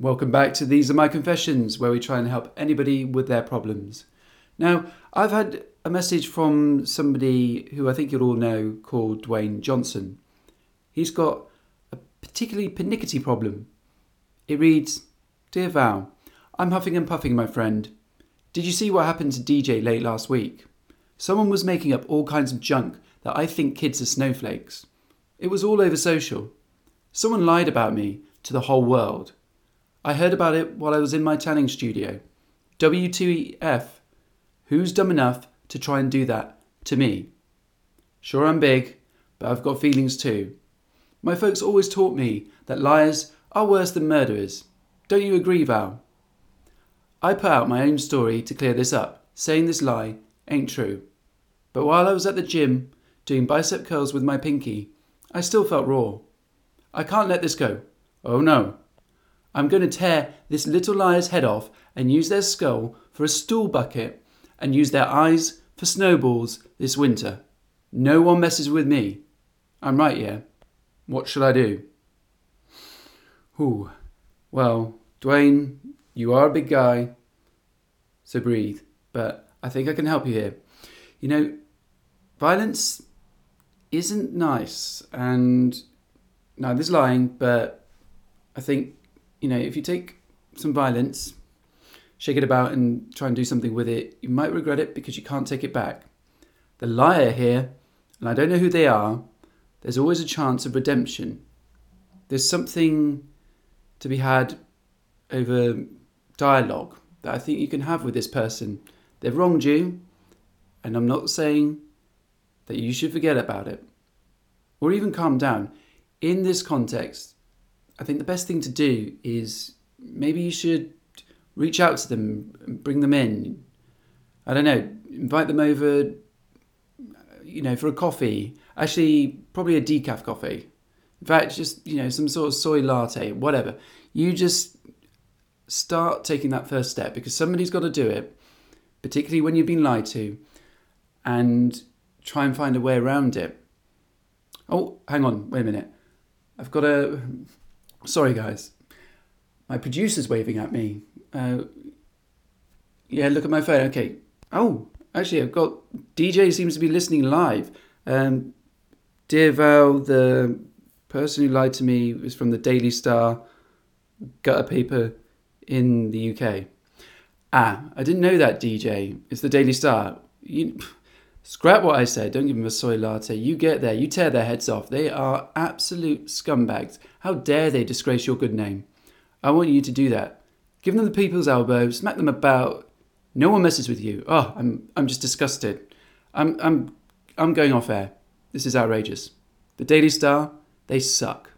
Welcome back to These Are My Confessions, where we try and help anybody with their problems. Now, I've had a message from somebody who I think you'll all know called Dwayne Johnson. He's got a particularly pernickety problem. It reads Dear Val, I'm huffing and puffing, my friend. Did you see what happened to DJ late last week? Someone was making up all kinds of junk that I think kids are snowflakes. It was all over social. Someone lied about me to the whole world. I heard about it while I was in my tanning studio. W2EF. Who's dumb enough to try and do that to me? Sure, I'm big, but I've got feelings too. My folks always taught me that liars are worse than murderers. Don't you agree, Val? I put out my own story to clear this up, saying this lie ain't true. But while I was at the gym doing bicep curls with my pinky, I still felt raw. I can't let this go. Oh no. I'm going to tear this little liar's head off and use their skull for a stool bucket and use their eyes for snowballs this winter. No one messes with me. I'm right, yeah. What should I do? Whew. Well, Dwayne, you are a big guy, so breathe. But I think I can help you here. You know, violence isn't nice, and now there's lying, but I think you know if you take some violence, shake it about, and try and do something with it, you might regret it because you can't take it back. The liar here, and I don't know who they are. There's always a chance of redemption. There's something to be had over dialogue that I think you can have with this person. They've wronged you, and I'm not saying that you should forget about it or even calm down. In this context, I think the best thing to do is maybe you should reach out to them bring them in. I don't know, invite them over, you know, for a coffee. Actually, probably a decaf coffee. In fact, just, you know, some sort of soy latte, whatever. You just start taking that first step because somebody's got to do it, particularly when you've been lied to, and try and find a way around it. Oh, hang on, wait a minute. I've got a. Sorry, guys. My producer's waving at me. Uh, yeah, look at my phone. Okay. Oh, actually, I've got. DJ seems to be listening live. Um, Dear Val, the person who lied to me was from the Daily Star gutter paper in the UK. Ah, I didn't know that, DJ. It's the Daily Star. You, scrap what I said. Don't give them a soy latte. You get there. You tear their heads off. They are absolute scumbags. How dare they disgrace your good name? I want you to do that. Give them the people's elbow. Smack them about. No one messes with you. Oh, I'm, I'm just disgusted. I'm, I'm, I'm going off air. This is outrageous. The Daily Star, they suck.